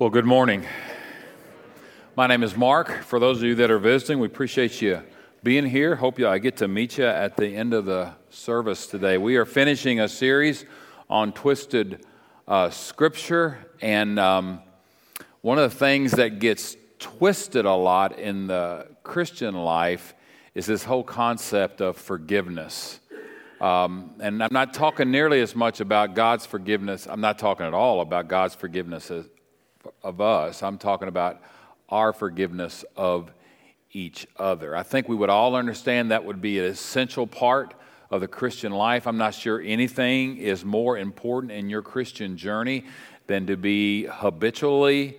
Well, good morning. My name is Mark. For those of you that are visiting, we appreciate you being here. Hope I get to meet you at the end of the service today. We are finishing a series on twisted uh, scripture, and um, one of the things that gets twisted a lot in the Christian life is this whole concept of forgiveness. Um, and I'm not talking nearly as much about God's forgiveness. I'm not talking at all about God's forgiveness as, of us. I'm talking about our forgiveness of each other. I think we would all understand that would be an essential part of the Christian life. I'm not sure anything is more important in your Christian journey than to be habitually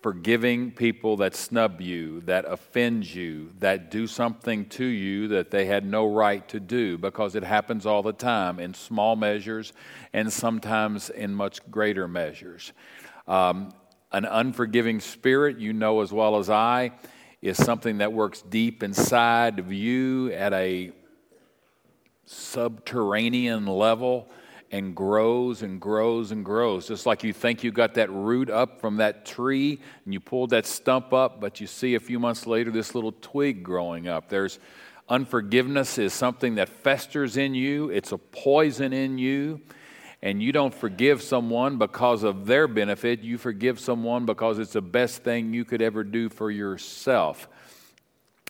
forgiving people that snub you, that offend you, that do something to you that they had no right to do, because it happens all the time in small measures and sometimes in much greater measures. Um, an unforgiving spirit, you know as well as I, is something that works deep inside of you at a subterranean level and grows and grows and grows. Just like you think you got that root up from that tree and you pulled that stump up, but you see a few months later this little twig growing up. There's unforgiveness is something that festers in you, it's a poison in you. And you don't forgive someone because of their benefit. You forgive someone because it's the best thing you could ever do for yourself.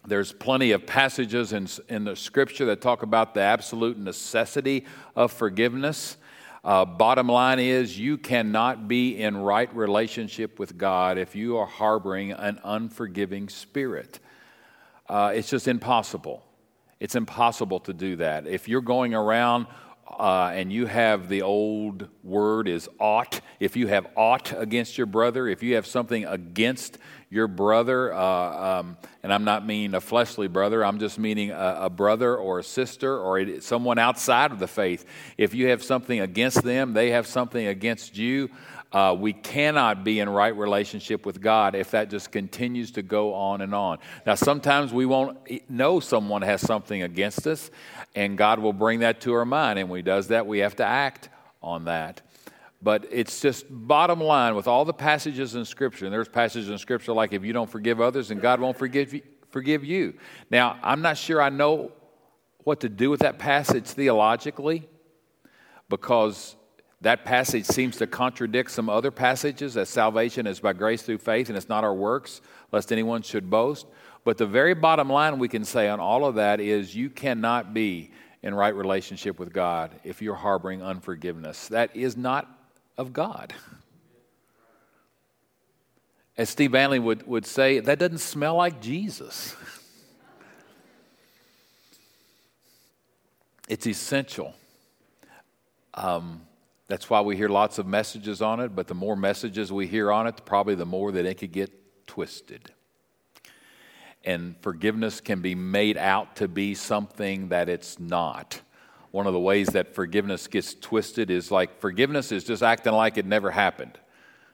There's plenty of passages in, in the scripture that talk about the absolute necessity of forgiveness. Uh, bottom line is, you cannot be in right relationship with God if you are harboring an unforgiving spirit. Uh, it's just impossible. It's impossible to do that. If you're going around uh, and you have the old word is ought, if you have ought against your brother, if you have something against your brother, uh, um, and I'm not meaning a fleshly brother, I'm just meaning a, a brother or a sister or someone outside of the faith. If you have something against them, they have something against you. Uh, we cannot be in right relationship with God if that just continues to go on and on. Now, sometimes we won't know someone has something against us, and God will bring that to our mind. And when He does that, we have to act on that. But it's just bottom line with all the passages in Scripture, and there's passages in Scripture like if you don't forgive others, then God won't forgive you, forgive you. Now, I'm not sure I know what to do with that passage theologically because that passage seems to contradict some other passages that salvation is by grace through faith and it's not our works, lest anyone should boast. But the very bottom line we can say on all of that is you cannot be in right relationship with God if you're harboring unforgiveness. That is not of God. As Steve Banley would, would say, that doesn't smell like Jesus. it's essential. Um, that's why we hear lots of messages on it, but the more messages we hear on it, probably the more that it could get twisted. And forgiveness can be made out to be something that it's not one of the ways that forgiveness gets twisted is like forgiveness is just acting like it never happened.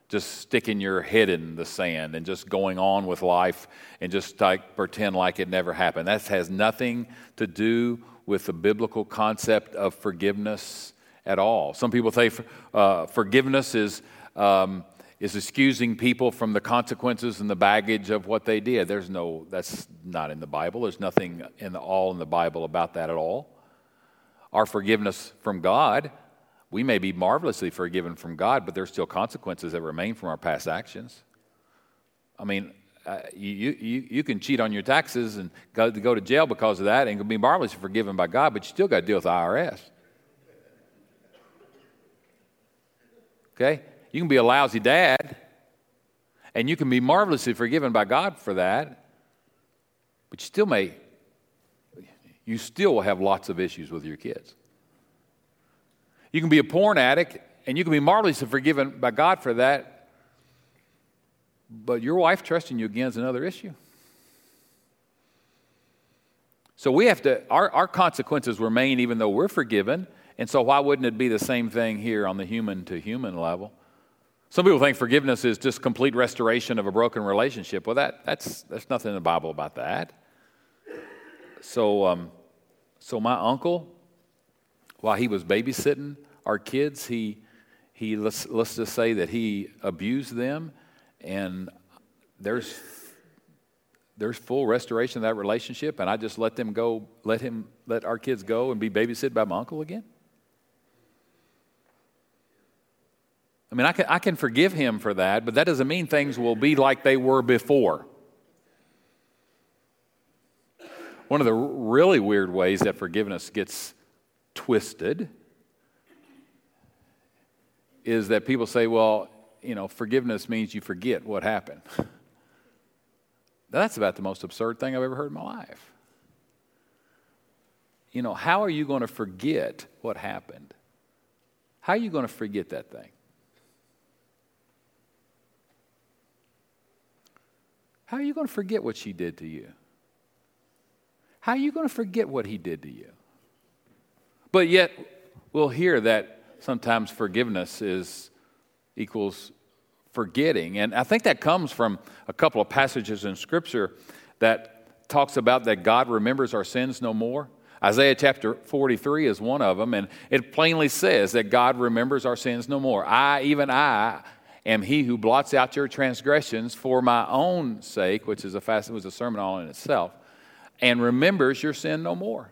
Just sticking your head in the sand and just going on with life and just like pretend like it never happened. That has nothing to do with the biblical concept of forgiveness at all. Some people say uh, forgiveness is um, is excusing people from the consequences and the baggage of what they did. There's no that's not in the bible. There's nothing in the, all in the bible about that at all our forgiveness from God. We may be marvelously forgiven from God, but there's still consequences that remain from our past actions. I mean, uh, you, you, you can cheat on your taxes and go, go to jail because of that and be marvelously forgiven by God, but you still got to deal with the IRS. Okay? You can be a lousy dad, and you can be marvelously forgiven by God for that, but you still may you still will have lots of issues with your kids. You can be a porn addict and you can be marvelously forgiven by God for that, but your wife trusting you again is another issue. So we have to, our, our consequences remain even though we're forgiven. And so why wouldn't it be the same thing here on the human to human level? Some people think forgiveness is just complete restoration of a broken relationship. Well, that, that's, there's nothing in the Bible about that. So, um, so my uncle, while he was babysitting our kids, he, he let's, let's just say that he abused them, and there's there's full restoration of that relationship, and I just let them go, let him, let our kids go and be babysitted by my uncle again? I mean, I can, I can forgive him for that, but that doesn't mean things will be like they were before. One of the really weird ways that forgiveness gets twisted is that people say, well, you know, forgiveness means you forget what happened. That's about the most absurd thing I've ever heard in my life. You know, how are you going to forget what happened? How are you going to forget that thing? How are you going to forget what she did to you? How are you going to forget what he did to you? But yet, we'll hear that sometimes forgiveness is equals forgetting. And I think that comes from a couple of passages in Scripture that talks about that God remembers our sins no more. Isaiah chapter 43 is one of them, and it plainly says that God remembers our sins no more. I, even I, am he who blots out your transgressions for my own sake, which is a fast, it was a sermon all in itself, and remembers your sin no more.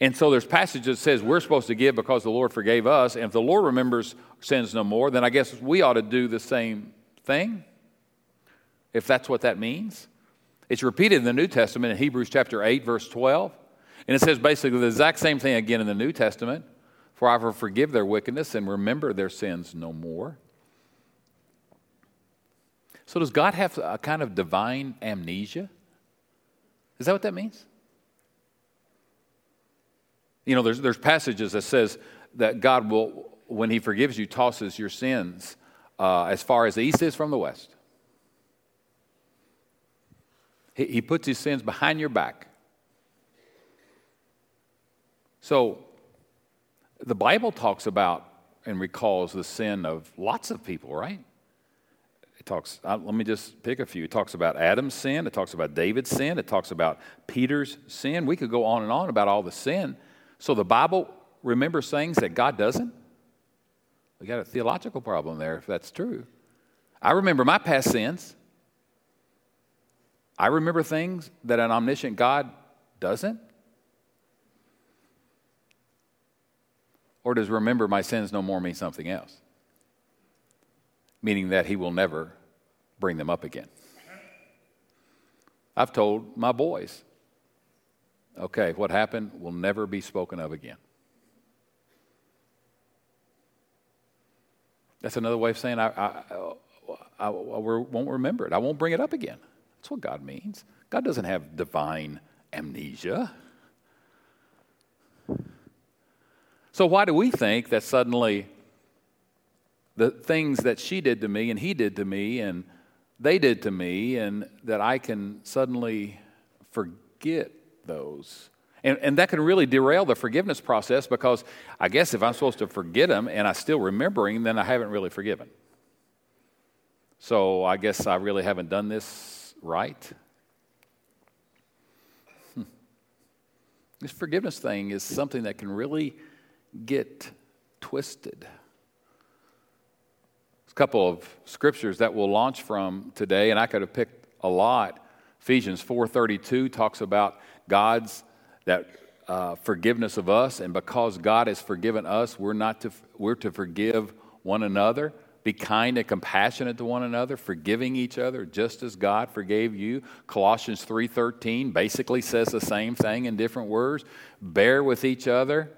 And so there's passages that says we're supposed to give because the Lord forgave us. And if the Lord remembers sins no more, then I guess we ought to do the same thing, if that's what that means. It's repeated in the New Testament in Hebrews chapter 8, verse 12. And it says basically the exact same thing again in the New Testament. For I will forgive their wickedness and remember their sins no more. So, does God have a kind of divine amnesia? Is that what that means? You know, there's, there's passages that says that God will, when he forgives you, tosses your sins uh, as far as the east is from the west. He, he puts his sins behind your back. So, the Bible talks about and recalls the sin of lots of people, right? It talks, uh, let me just pick a few. It talks about Adam's sin, it talks about David's sin, it talks about Peter's sin. We could go on and on about all the sin. So the Bible remembers things that God doesn't? We got a theological problem there if that's true. I remember my past sins. I remember things that an omniscient God doesn't. Or does remember my sins no more mean something else? Meaning that he will never bring them up again. I've told my boys, Okay, what happened will never be spoken of again. That's another way of saying I, I, I, I, won't remember it. I won't bring it up again. That's what God means. God doesn't have divine amnesia. So, why do we think that suddenly the things that she did to me and he did to me and they did to me, and that I can suddenly forget those. And, and that can really derail the forgiveness process because I guess if I'm supposed to forget them and I still remembering, then I haven't really forgiven. So I guess I really haven't done this right. Hmm. This forgiveness thing is something that can really get twisted. A couple of scriptures that we'll launch from today, and I could have picked a lot. Ephesians 4:32 talks about God's that uh, forgiveness of us, and because God has forgiven us, we're not to we're to forgive one another. Be kind and compassionate to one another, forgiving each other just as God forgave you. Colossians 3:13 basically says the same thing in different words. Bear with each other.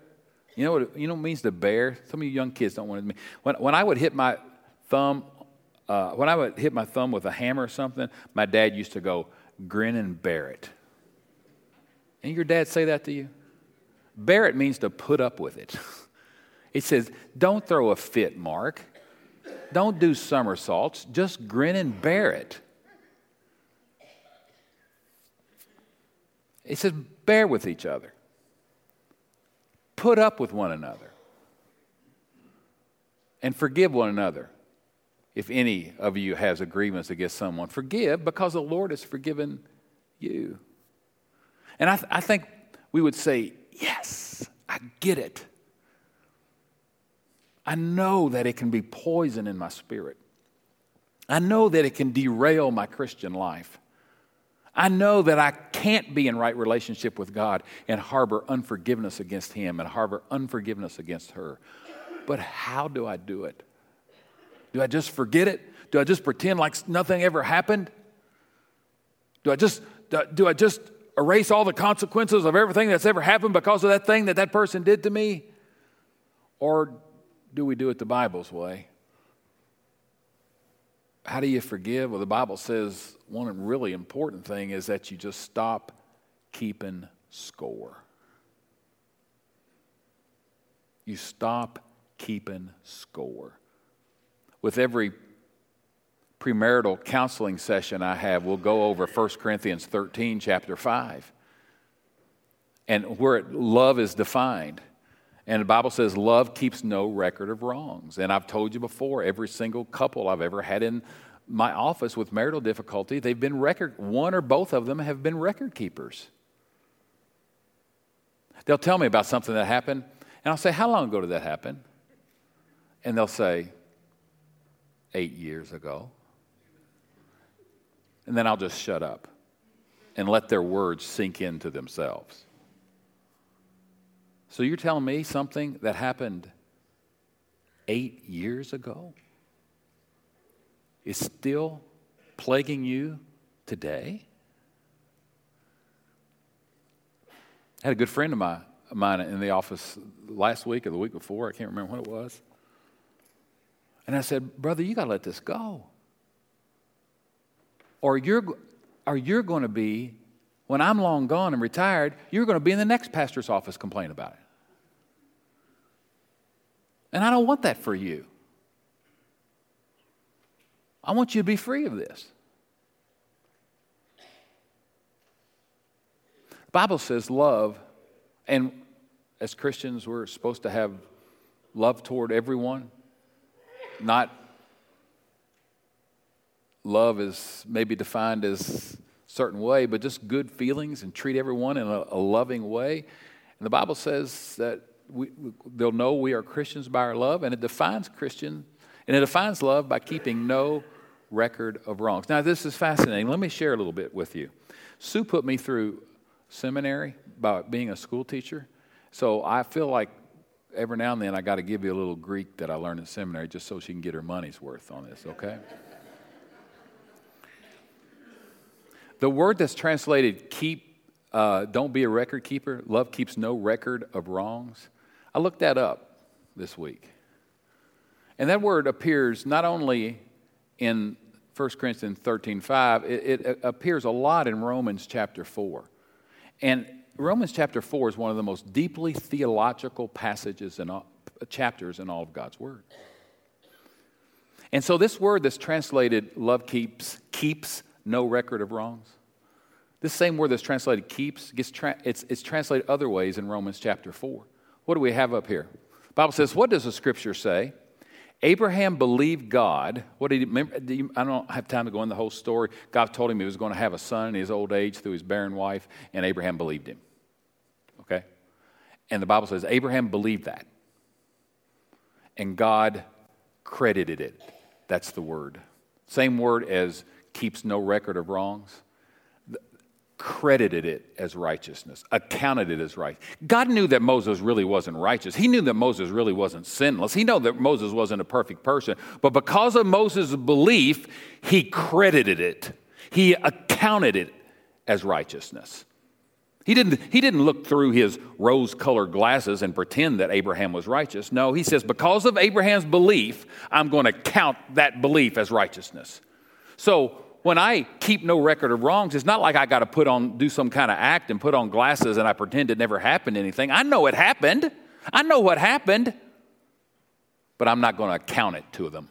You know what you know what it means to bear? Some of you young kids don't want to. When when I would hit my thumb, uh, when I would hit my thumb with a hammer or something, my dad used to go, "Grin and bear it." And your dad say that to you? Bear it means to put up with it. It says, don't throw a fit, Mark. Don't do somersaults. Just grin and bear it. It says, bear with each other. Put up with one another. And forgive one another. If any of you has a grievance against someone, forgive because the Lord has forgiven you. And I, th- I think we would say, Yes, I get it. I know that it can be poison in my spirit. I know that it can derail my Christian life. I know that I can't be in right relationship with God and harbor unforgiveness against Him and harbor unforgiveness against her. But how do I do it? Do I just forget it? Do I just pretend like nothing ever happened? Do I just do I just erase all the consequences of everything that's ever happened because of that thing that that person did to me? Or do we do it the Bible's way? How do you forgive? Well, the Bible says one really important thing is that you just stop keeping score. You stop keeping score. With every premarital counseling session I have, we'll go over 1 Corinthians 13, chapter 5, and where love is defined. And the Bible says love keeps no record of wrongs. And I've told you before, every single couple I've ever had in my office with marital difficulty, they've been record, one or both of them have been record keepers. They'll tell me about something that happened, and I'll say, How long ago did that happen? And they'll say, Eight years ago. And then I'll just shut up and let their words sink into themselves. So you're telling me something that happened eight years ago is still plaguing you today? I had a good friend of mine, in the office last week or the week before. I can't remember when it was. And I said, Brother, you got to let this go. Or you're, or you're going to be, when I'm long gone and retired, you're going to be in the next pastor's office complaining about it. And I don't want that for you. I want you to be free of this. The Bible says love, and as Christians, we're supposed to have love toward everyone, not love is maybe defined as certain way, but just good feelings and treat everyone in a, a loving way. And the Bible says that we, they'll know we are Christians by our love, and it defines Christian, and it defines love by keeping no record of wrongs. Now, this is fascinating. Let me share a little bit with you. Sue put me through seminary by being a school teacher, so I feel like every now and then I got to give you a little Greek that I learned in seminary just so she can get her money's worth on this, okay? the word that's translated keep, uh, don't be a record keeper, love keeps no record of wrongs. I looked that up this week. And that word appears not only in 1 Corinthians 13 5, it, it appears a lot in Romans chapter 4. And Romans chapter 4 is one of the most deeply theological passages and chapters in all of God's Word. And so this word that's translated love keeps, keeps no record of wrongs. This same word that's translated keeps, gets tra- it's, it's translated other ways in Romans chapter 4. What do we have up here? The Bible says, What does the scripture say? Abraham believed God. What did he remember? I don't have time to go in the whole story. God told him he was going to have a son in his old age through his barren wife, and Abraham believed him. Okay? And the Bible says Abraham believed that. And God credited it. That's the word. Same word as keeps no record of wrongs credited it as righteousness, accounted it as right. God knew that Moses really wasn't righteous. He knew that Moses really wasn't sinless. He knew that Moses wasn't a perfect person. But because of Moses' belief, he credited it. He accounted it as righteousness. He didn't, he didn't look through his rose colored glasses and pretend that Abraham was righteous. No, he says, because of Abraham's belief, I'm going to count that belief as righteousness. So when I keep no record of wrongs, it's not like I got to put on, do some kind of act and put on glasses and I pretend it never happened anything. I know it happened. I know what happened, but I'm not going to account it to them.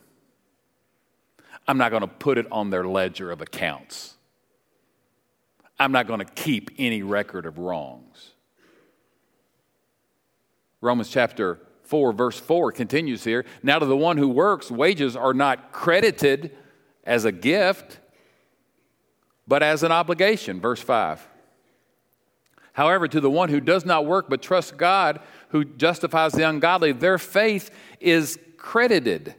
I'm not going to put it on their ledger of accounts. I'm not going to keep any record of wrongs. Romans chapter 4, verse 4 continues here. Now, to the one who works, wages are not credited as a gift but as an obligation. Verse 5. However, to the one who does not work but trusts God, who justifies the ungodly, their faith is credited.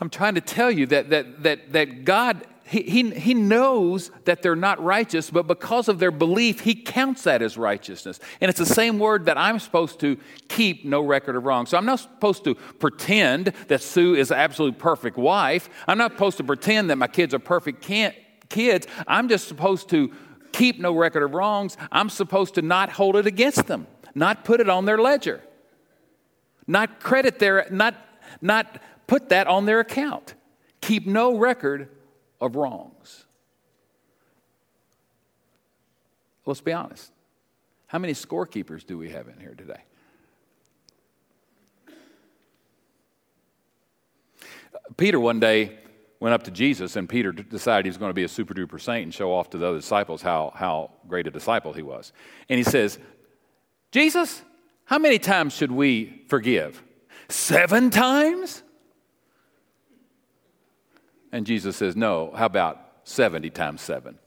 I'm trying to tell you that, that, that, that God, he, he, he knows that they're not righteous, but because of their belief, He counts that as righteousness. And it's the same word that I'm supposed to keep no record of wrong. So I'm not supposed to pretend that Sue is an absolute perfect wife. I'm not supposed to pretend that my kids are perfect kids. I'm just supposed to keep no record of wrongs. I'm supposed to not hold it against them, not put it on their ledger, not credit their, not, not put that on their account. Keep no record of wrongs. Let's be honest. How many scorekeepers do we have in here today? Peter one day went up to Jesus, and Peter decided he was going to be a super duper saint and show off to the other disciples how, how great a disciple he was. And he says, Jesus, how many times should we forgive? Seven times? And Jesus says, No, how about 70 times seven?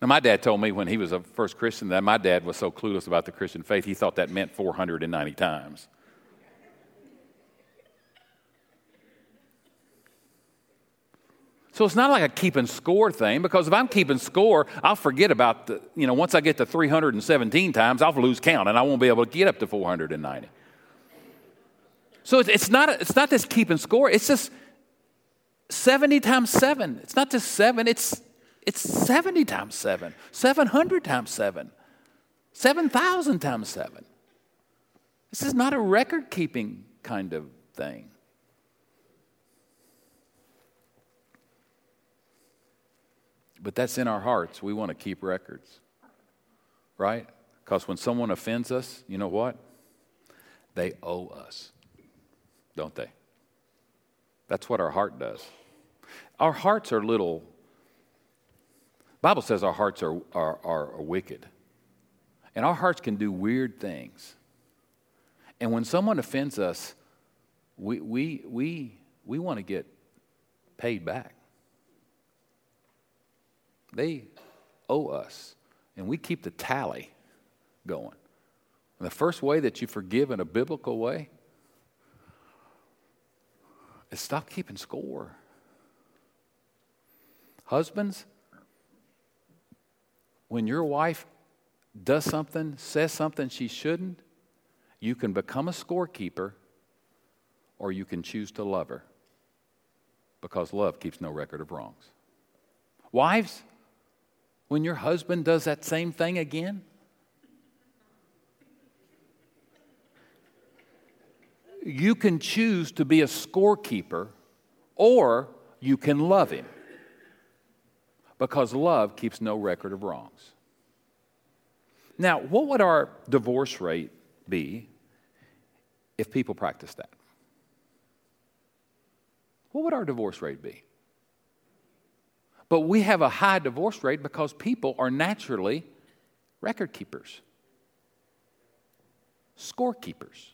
Now, my dad told me when he was a first Christian that my dad was so clueless about the Christian faith, he thought that meant 490 times. So it's not like a keeping score thing because if I'm keeping score, I'll forget about the, you know, once I get to 317 times, I'll lose count and I won't be able to get up to 490. So it's not, it's not this keeping score, it's just 70 times 7. It's not just 7, it's, it's 70 times 7, 700 times 7, 7,000 times 7. This is not a record keeping kind of thing. But that's in our hearts. We want to keep records, right? Because when someone offends us, you know what? They owe us, don't they? That's what our heart does. Our hearts are little. Bible says our hearts are, are, are, are wicked. And our hearts can do weird things. And when someone offends us, we, we, we, we want to get paid back. They owe us. And we keep the tally going. And the first way that you forgive in a biblical way is stop keeping score. Husbands, when your wife does something, says something she shouldn't, you can become a scorekeeper or you can choose to love her because love keeps no record of wrongs. Wives, when your husband does that same thing again, you can choose to be a scorekeeper or you can love him because love keeps no record of wrongs. Now, what would our divorce rate be if people practiced that? What would our divorce rate be? But we have a high divorce rate because people are naturally record keepers, scorekeepers.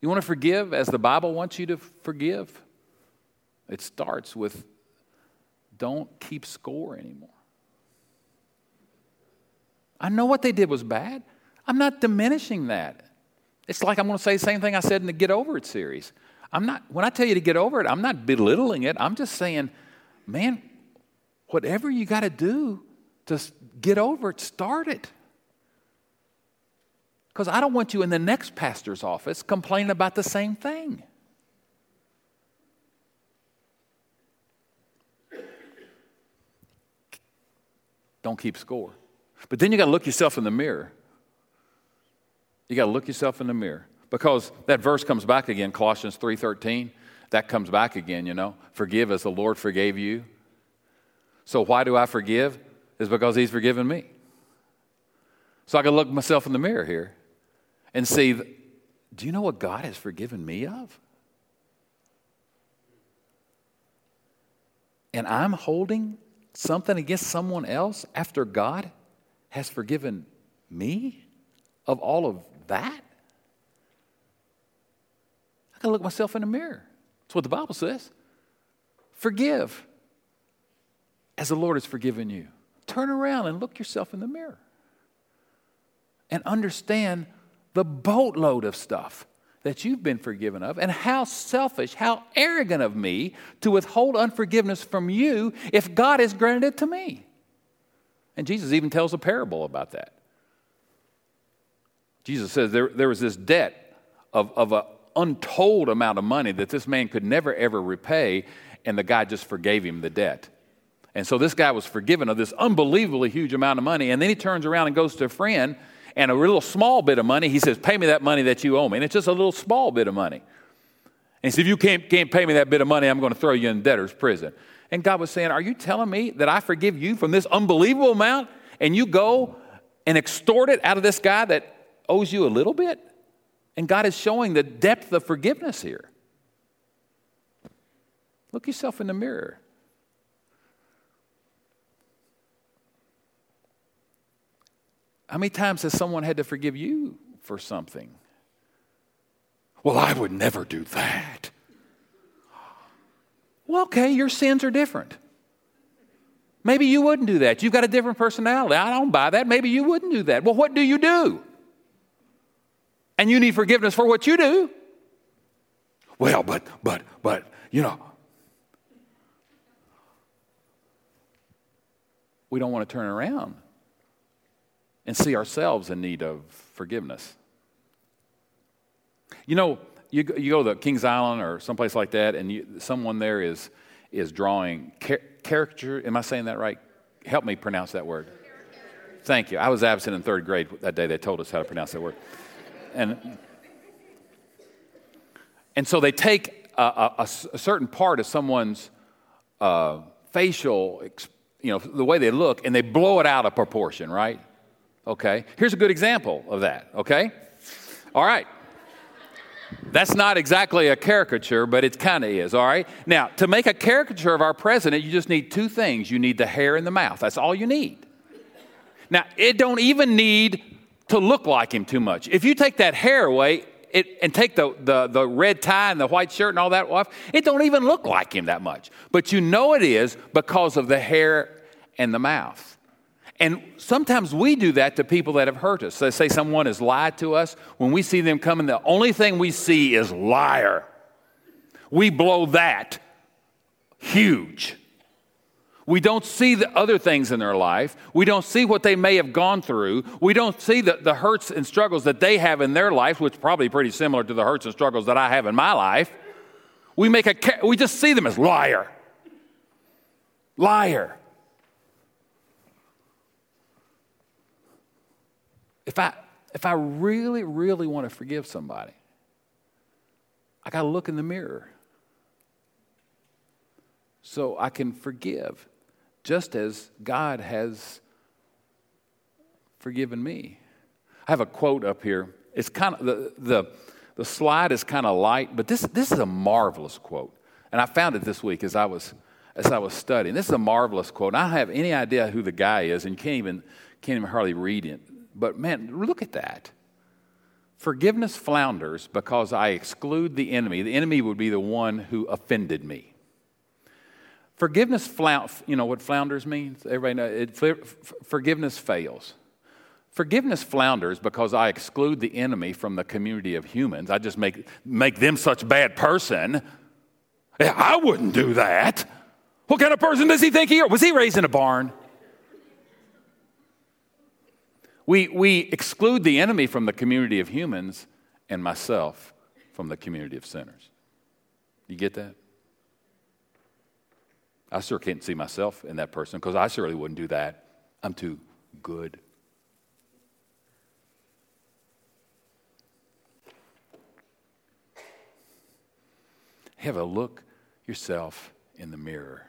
You want to forgive as the Bible wants you to forgive? It starts with don't keep score anymore. I know what they did was bad. I'm not diminishing that. It's like I'm going to say the same thing I said in the Get Over It series. I'm not, when I tell you to get over it, I'm not belittling it. I'm just saying, man, whatever you got to do to get over it, start it. Because I don't want you in the next pastor's office complaining about the same thing. Don't keep score. But then you got to look yourself in the mirror. You got to look yourself in the mirror because that verse comes back again, Colossians 3:13. That comes back again, you know. Forgive as the Lord forgave you. So why do I forgive? Is because he's forgiven me. So I can look myself in the mirror here and see, do you know what God has forgiven me of? And I'm holding something against someone else after God has forgiven me of all of that? I can look myself in the mirror. That's what the Bible says. Forgive as the Lord has forgiven you. Turn around and look yourself in the mirror. and understand the boatload of stuff that you've been forgiven of, and how selfish, how arrogant of me to withhold unforgiveness from you if God has granted it to me. And Jesus even tells a parable about that. Jesus says there, there was this debt of, of an untold amount of money that this man could never ever repay, and the guy just forgave him the debt. And so this guy was forgiven of this unbelievably huge amount of money, and then he turns around and goes to a friend and a little small bit of money. He says, Pay me that money that you owe me. And it's just a little small bit of money. And he said, If you can't, can't pay me that bit of money, I'm going to throw you in debtor's prison. And God was saying, Are you telling me that I forgive you from this unbelievable amount? And you go and extort it out of this guy that owes you a little bit? And God is showing the depth of forgiveness here. Look yourself in the mirror. How many times has someone had to forgive you for something? Well, I would never do that. Well, okay, your sins are different. Maybe you wouldn't do that. You've got a different personality. I don't buy that. Maybe you wouldn't do that. Well, what do you do? And you need forgiveness for what you do. Well, but, but, but, you know. We don't want to turn around and see ourselves in need of forgiveness. You know, you, you go to Kings Island or someplace like that, and you, someone there is, is drawing car- caricature. Am I saying that right? Help me pronounce that word. Thank you. I was absent in third grade that day. They told us how to pronounce that word. And, and so they take a, a, a certain part of someone's uh, facial, you know, the way they look, and they blow it out of proportion, right? Okay. Here's a good example of that. Okay. All right. That's not exactly a caricature, but it kind of is, all right? Now, to make a caricature of our president, you just need two things. You need the hair and the mouth. That's all you need. Now, it don't even need to look like him too much. If you take that hair away it, and take the, the, the red tie and the white shirt and all that off, it don't even look like him that much. But you know it is because of the hair and the mouth. And sometimes we do that to people that have hurt us. They say someone has lied to us. When we see them coming, the only thing we see is liar. We blow that huge. We don't see the other things in their life. We don't see what they may have gone through. We don't see the, the hurts and struggles that they have in their life, which probably pretty similar to the hurts and struggles that I have in my life. We, make a, we just see them as liar. Liar. if I, if I really, really want to forgive somebody, I got to look in the mirror so I can forgive just as God has forgiven me. I have a quote up here. It's kind of the, the, the slide is kind of light, but this, this is a marvelous quote. And I found it this week as I was as I was studying. This is a marvelous quote. I don't have any idea who the guy is, and can't even can't even hardly read it. But man, look at that. Forgiveness flounders because I exclude the enemy. The enemy would be the one who offended me. Forgiveness, flound, you know what flounders means? Everybody know it, forgiveness fails. Forgiveness flounders because I exclude the enemy from the community of humans. I just make, make them such bad person. I wouldn't do that. What kind of person does he think he is? Was he raised in a barn? We, we exclude the enemy from the community of humans and myself from the community of sinners. You get that? I sure can't see myself in that person because I surely wouldn't do that. I'm too good. Have a look yourself in the mirror.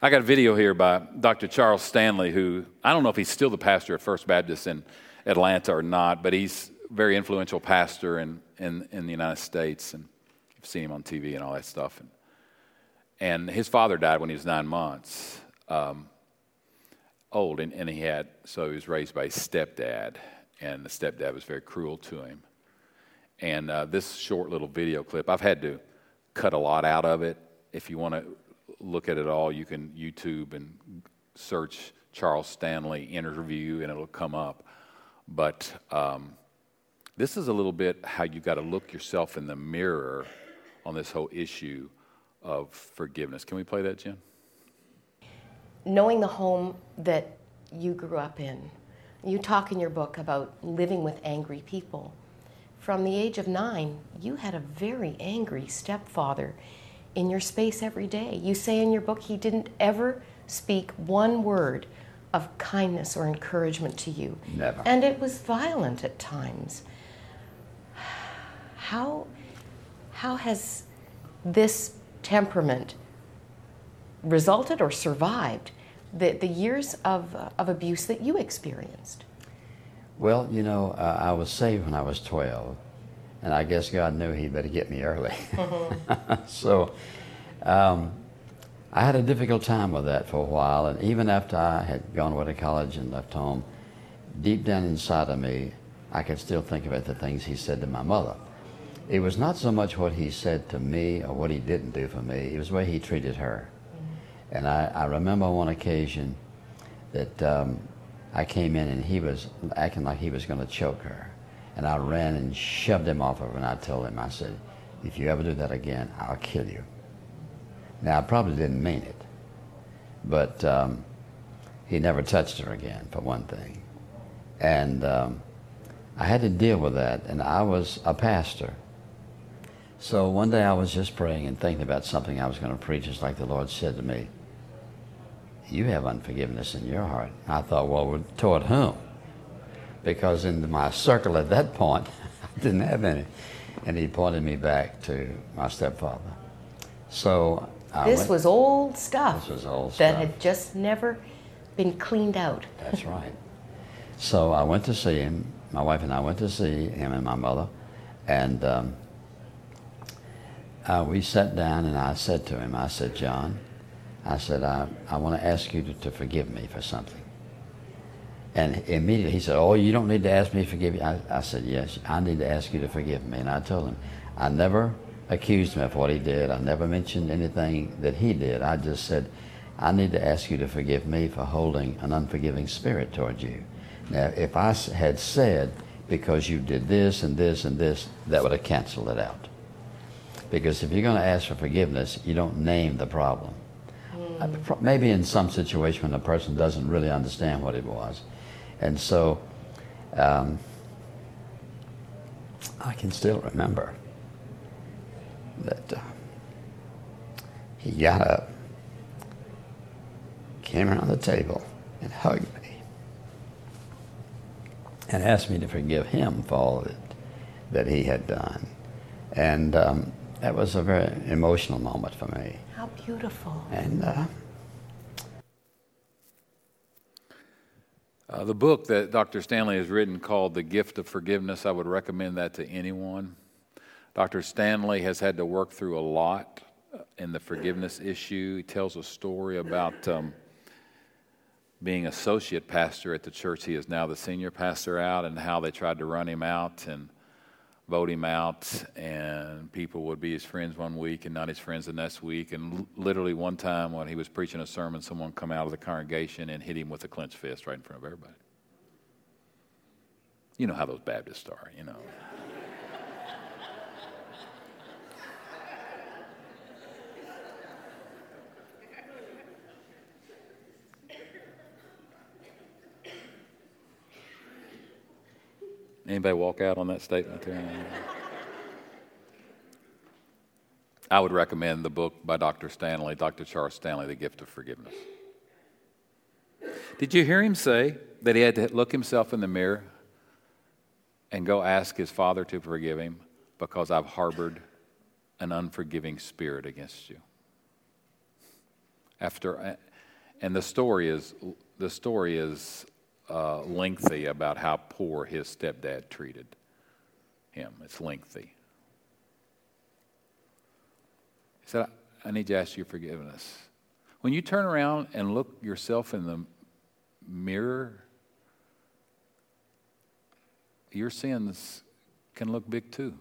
I got a video here by Dr. Charles Stanley, who I don't know if he's still the pastor at First Baptist in Atlanta or not, but he's a very influential pastor in, in, in the United States. And you've seen him on TV and all that stuff. And, and his father died when he was nine months um, old, and, and he had, so he was raised by his stepdad, and the stepdad was very cruel to him. And uh, this short little video clip, I've had to cut a lot out of it. If you want to look at it all, you can YouTube and search Charles Stanley interview and it'll come up. But um, this is a little bit how you got to look yourself in the mirror on this whole issue of forgiveness. Can we play that, Jen? Knowing the home that you grew up in, you talk in your book about living with angry people. From the age of nine, you had a very angry stepfather in your space every day. You say in your book he didn't ever speak one word of kindness or encouragement to you. Never. And it was violent at times. How, how has this temperament resulted or survived the, the years of, uh, of abuse that you experienced? Well, you know, uh, I was saved when I was 12, and I guess God knew He'd better get me early. Mm-hmm. so um, I had a difficult time with that for a while, and even after I had gone away to college and left home, deep down inside of me, I could still think about the things He said to my mother. It was not so much what He said to me or what He didn't do for me, it was the way He treated her. And I, I remember one occasion that um, I came in and he was acting like he was going to choke her. And I ran and shoved him off of her and I told him, I said, if you ever do that again, I'll kill you. Now, I probably didn't mean it, but um, he never touched her again, for one thing. And um, I had to deal with that, and I was a pastor. So one day I was just praying and thinking about something I was going to preach, just like the Lord said to me you have unforgiveness in your heart. I thought, well, toward whom? Because in my circle at that point, I didn't have any. And he pointed me back to my stepfather. So I this went, was old stuff. This was old stuff that stuff. had just never been cleaned out. That's right. So I went to see him. My wife and I went to see him and my mother, and um, uh, we sat down. And I said to him, I said, John, I said, I, I want to ask you to, to forgive me for something. And immediately he said, Oh, you don't need to ask me to forgive you. I, I said, Yes, I need to ask you to forgive me. And I told him, I never accused him of what he did. I never mentioned anything that he did. I just said, I need to ask you to forgive me for holding an unforgiving spirit towards you. Now, if I had said, because you did this and this and this, that would have canceled it out. Because if you're going to ask for forgiveness, you don't name the problem. Maybe in some situation when the person doesn't really understand what it was. And so um, I can still remember that uh, he got up, came around the table, and hugged me and asked me to forgive him for all that, that he had done. And um, that was a very emotional moment for me. How beautiful. And uh, uh, the book that Dr. Stanley has written called The Gift of Forgiveness, I would recommend that to anyone. Dr. Stanley has had to work through a lot uh, in the forgiveness issue. He tells a story about um, being associate pastor at the church. He is now the senior pastor out, and how they tried to run him out and vote him out, and people would be his friends one week and not his friends the next week. And literally, one time when he was preaching a sermon, someone come out of the congregation and hit him with a clenched fist right in front of everybody. You know how those Baptists are, you know. Anybody walk out on that statement there? I would recommend the book by Dr. Stanley, Dr. Charles Stanley, The Gift of Forgiveness. Did you hear him say that he had to look himself in the mirror and go ask his father to forgive him because I've harbored an unforgiving spirit against you? After, and the story is the story is uh, lengthy about how poor his stepdad treated him. It's lengthy. He said, I need to ask you forgiveness. When you turn around and look yourself in the mirror, your sins can look big too.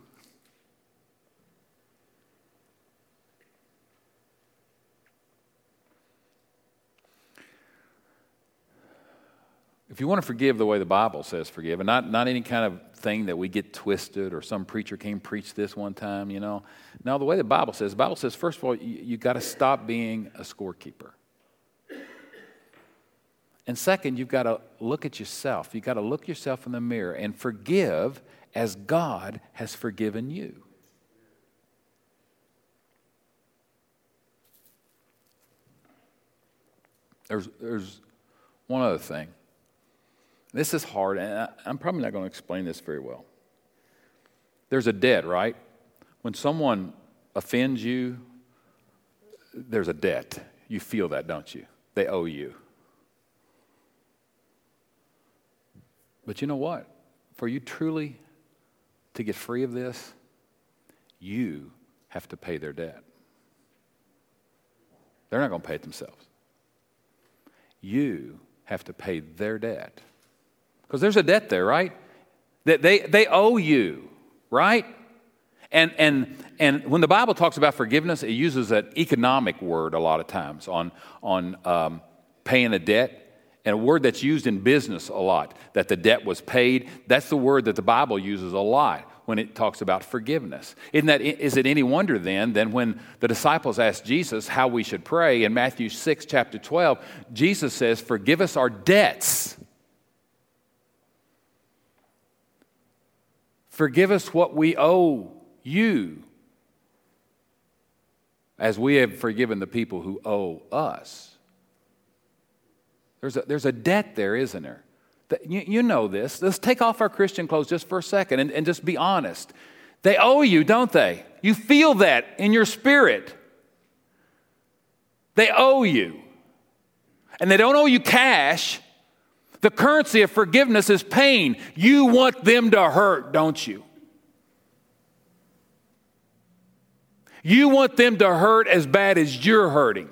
If you want to forgive the way the Bible says forgive, and not, not any kind of thing that we get twisted or some preacher came preach this one time, you know. No, the way the Bible says, the Bible says, first of all, you, you got to stop being a scorekeeper. And second, you've got to look at yourself. You've got to look yourself in the mirror and forgive as God has forgiven you. There's, there's one other thing. This is hard, and I, I'm probably not going to explain this very well. There's a debt, right? When someone offends you, there's a debt. You feel that, don't you? They owe you. But you know what? For you truly to get free of this, you have to pay their debt. They're not going to pay it themselves. You have to pay their debt. Because there's a debt there, right? That they, they owe you, right? And, and, and when the Bible talks about forgiveness, it uses an economic word a lot of times on, on um, paying a debt. And a word that's used in business a lot, that the debt was paid. That's the word that the Bible uses a lot when it talks about forgiveness. Isn't that, is it any wonder then, then when the disciples asked Jesus how we should pray in Matthew 6, chapter 12, Jesus says, Forgive us our debts Forgive us what we owe you, as we have forgiven the people who owe us. There's a, there's a debt there, isn't there? You, you know this. Let's take off our Christian clothes just for a second and, and just be honest. They owe you, don't they? You feel that in your spirit. They owe you. And they don't owe you cash, the currency of forgiveness is pain. You want them to hurt, don't you? You want them to hurt as bad as you're hurting.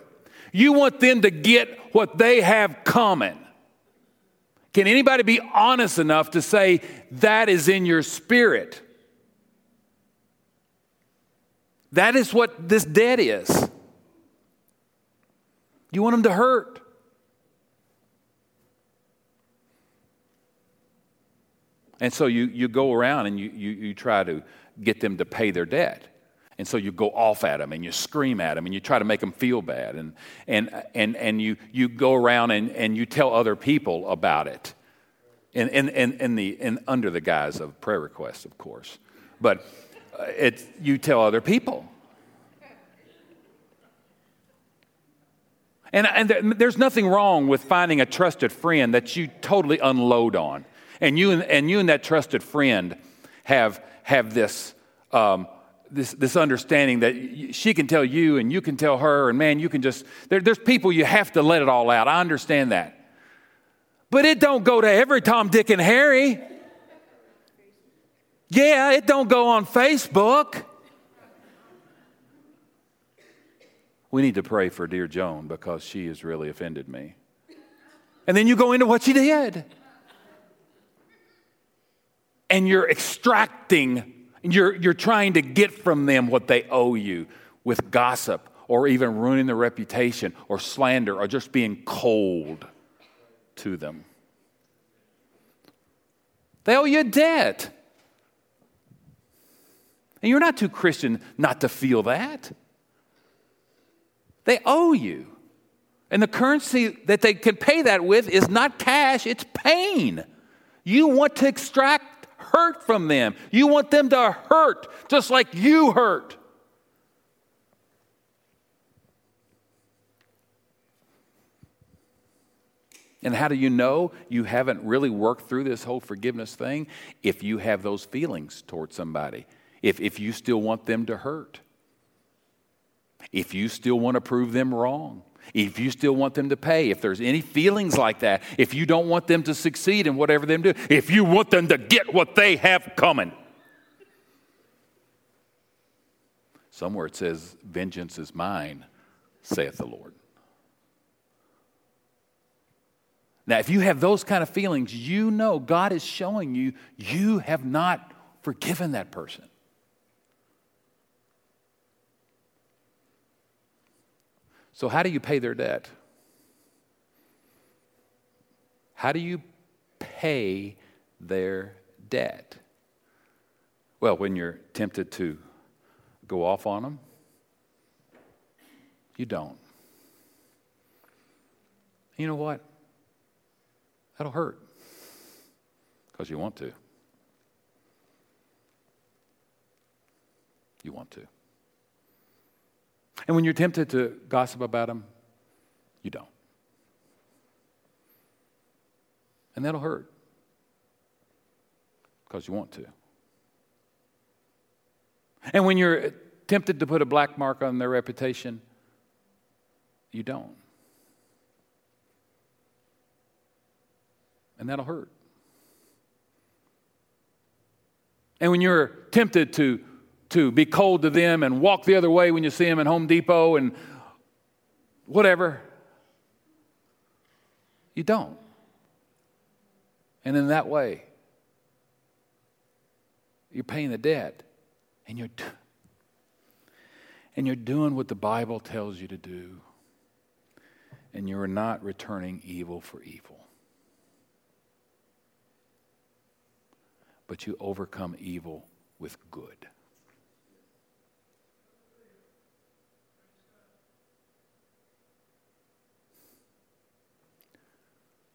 You want them to get what they have coming. Can anybody be honest enough to say that is in your spirit? That is what this debt is. You want them to hurt. And so you, you go around and you, you, you try to get them to pay their debt. And so you go off at them and you scream at them and you try to make them feel bad. And, and, and, and you, you go around and, and you tell other people about it. In, in, in the, in, under the guise of prayer requests, of course. But uh, it, you tell other people. And, and there's nothing wrong with finding a trusted friend that you totally unload on and you and, and you and that trusted friend have have this um, this this understanding that she can tell you and you can tell her. And man you can just there, there's people you have to let it all out. I understand that. But it don't go to every tom dick and harry. Yeah it don't go on facebook. We need to pray for dear joan because she has really offended me. And then you go into what she did and you're extracting, you're, you're trying to get from them what they owe you with gossip or even ruining their reputation or slander or just being cold to them. They owe you a debt. And you're not too Christian not to feel that. They owe you. And the currency that they can pay that with is not cash, it's pain. You want to extract hurt from them. You want them to hurt just like you hurt. And how do you know you haven't really worked through this whole forgiveness thing? If you have those feelings towards somebody, if, if you still want them to hurt, if you still want to prove them wrong, if you still want them to pay, if there's any feelings like that, if you don't want them to succeed in whatever they do, if you want them to get what they have coming. Somewhere it says, Vengeance is mine, saith the Lord. Now, if you have those kind of feelings, you know God is showing you you have not forgiven that person. So, how do you pay their debt? How do you pay their debt. Well, when you're tempted to go off on them, you don't. You know what? That'll hurt because you want to. You want to. And when you're tempted to gossip about them, you don't. And that'll hurt because you want to. And when you're tempted to put a black mark on their reputation, you don't. And that'll hurt. And when you're tempted to, to be cold to them and walk the other way when you see them in Home Depot and whatever, you don't. And in that way, you're paying the debt and you're and you're doing what the Bible tells you to do. And you are not returning evil for evil. But you overcome evil with good.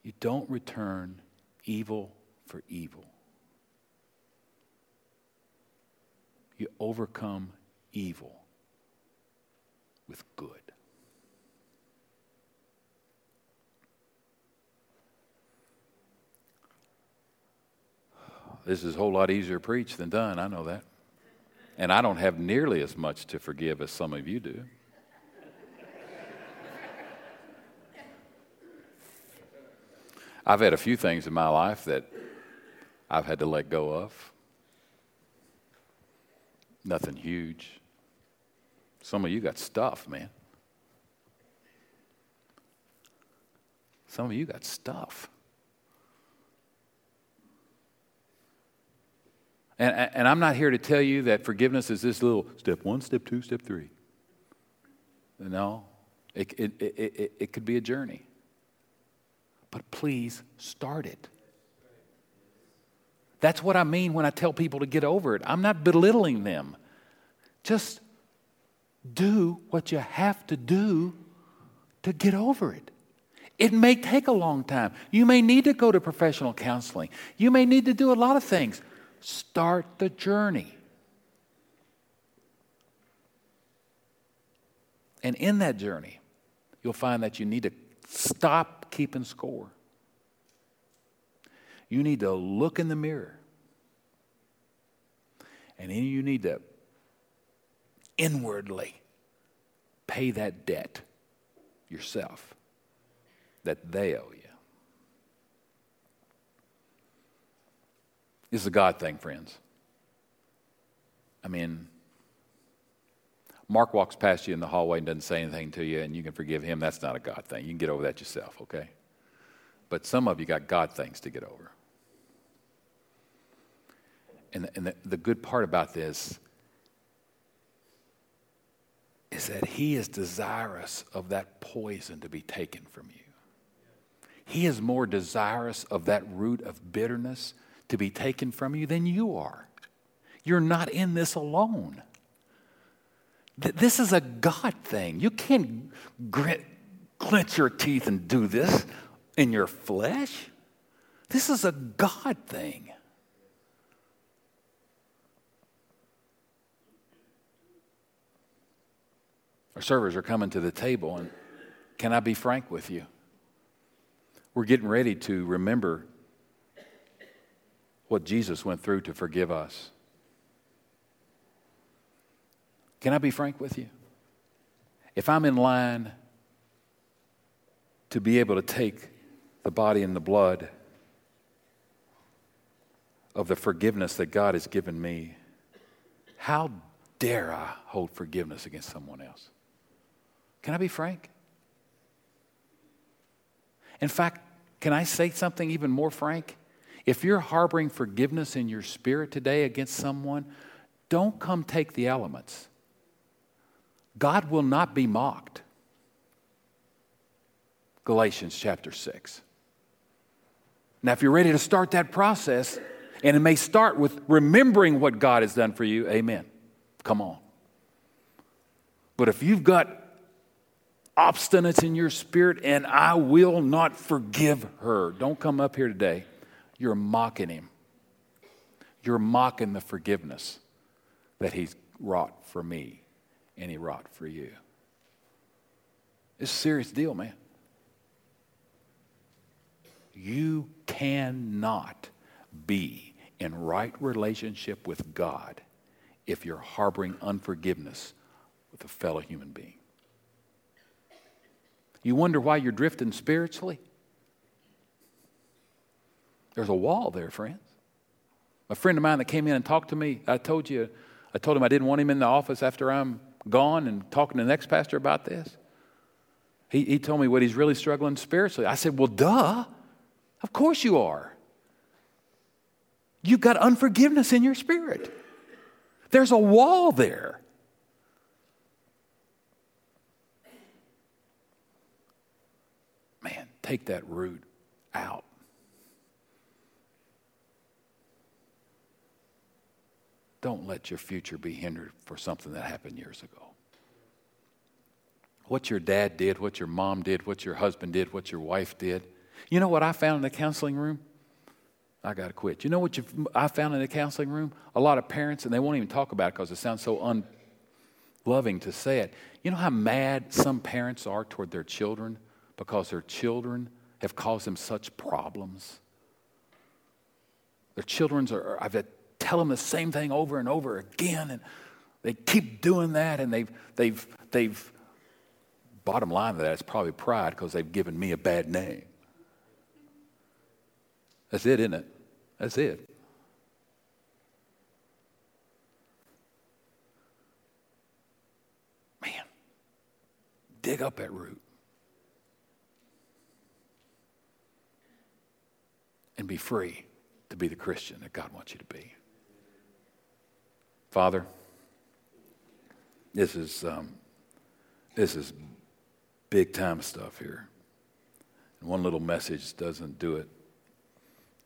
You don't return evil for evil. You overcome evil with good. This is a whole lot easier preached than done, I know that. And I don't have nearly as much to forgive as some of you do. I've had a few things in my life that I've had to let go of. Nothing huge. Some of you got stuff, man. Some of you got stuff. And, and I'm not here to tell you that forgiveness is this little step one, step two, step three. No, it, it, it, it, it could be a journey. But please start it. That's what I mean when I tell people to get over it. I'm not belittling them. Just do what you have to do to get over it. It may take a long time. You may need to go to professional counseling. You may need to do a lot of things. Start the journey. And in that journey, you'll find that you need to stop keeping score. You need to look in the mirror. And then you need to inwardly pay that debt yourself that they owe you. This is a God thing, friends. I mean, Mark walks past you in the hallway and doesn't say anything to you, and you can forgive him. That's not a God thing. You can get over that yourself, okay? But some of you got God things to get over. And, the, and the, the good part about this is that He is desirous of that poison to be taken from you. He is more desirous of that root of bitterness to be taken from you than you are. You're not in this alone. This is a God thing. You can't grit, clench your teeth and do this in your flesh. This is a God thing. Our servers are coming to the table, and can I be frank with you? We're getting ready to remember what Jesus went through to forgive us. Can I be frank with you? If I'm in line to be able to take the body and the blood of the forgiveness that God has given me, how dare I hold forgiveness against someone else? Can I be frank? In fact, can I say something even more frank? If you're harboring forgiveness in your spirit today against someone, don't come take the elements. God will not be mocked. Galatians chapter 6. Now, if you're ready to start that process, and it may start with remembering what God has done for you, amen. Come on. But if you've got obstinance in your spirit and I will not forgive her, don't come up here today. You're mocking him. You're mocking the forgiveness that he's wrought for me he wrought for you. It's a serious deal, man. You cannot be in right relationship with God if you're harboring unforgiveness with a fellow human being. You wonder why you're drifting spiritually? There's a wall there, friends. A friend of mine that came in and talked to me, I told you, I told him I didn't want him in the office after I'm gone and talking to the next pastor about this. He, he told me what he's really struggling spiritually. I said, Well, duh. Of course you are. You've got unforgiveness in your spirit. There's a wall there. Man, take that root out. Don't let your future be hindered for something that happened years ago. What your dad did, what your mom did, what your husband did, what your wife did. You know what I found in the counseling room? I got to quit. You know what I found in the counseling room? A lot of parents, and they won't even talk about it because it sounds so unloving to say it. You know how mad some parents are toward their children because their children have caused them such problems? Their children's are, I've had tell them the same thing over and over again, and they keep doing that, and they've, they've, they've, bottom line of that is probably pride because they've given me a bad name. That's it, isn't it? That's it. Man, dig up that root. And be free to be the Christian that God wants you to be. Father, this is, um, this is big time stuff here. And one little message doesn't do it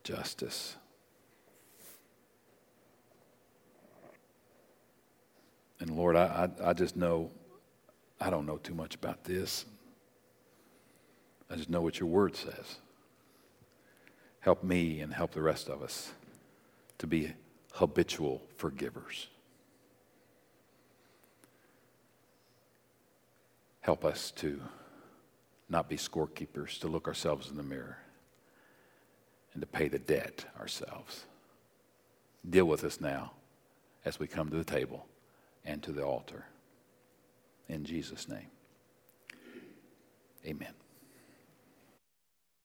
justice. And Lord, I, I, I, just know I don't know too much about this. I just know what your word says. Help me and help the rest of us to be habitual forgivers. Help us to not be scorekeepers, to look ourselves in the mirror and to pay the debt ourselves. Deal with us now as we come to the table and to the altar. In Jesus' name, amen.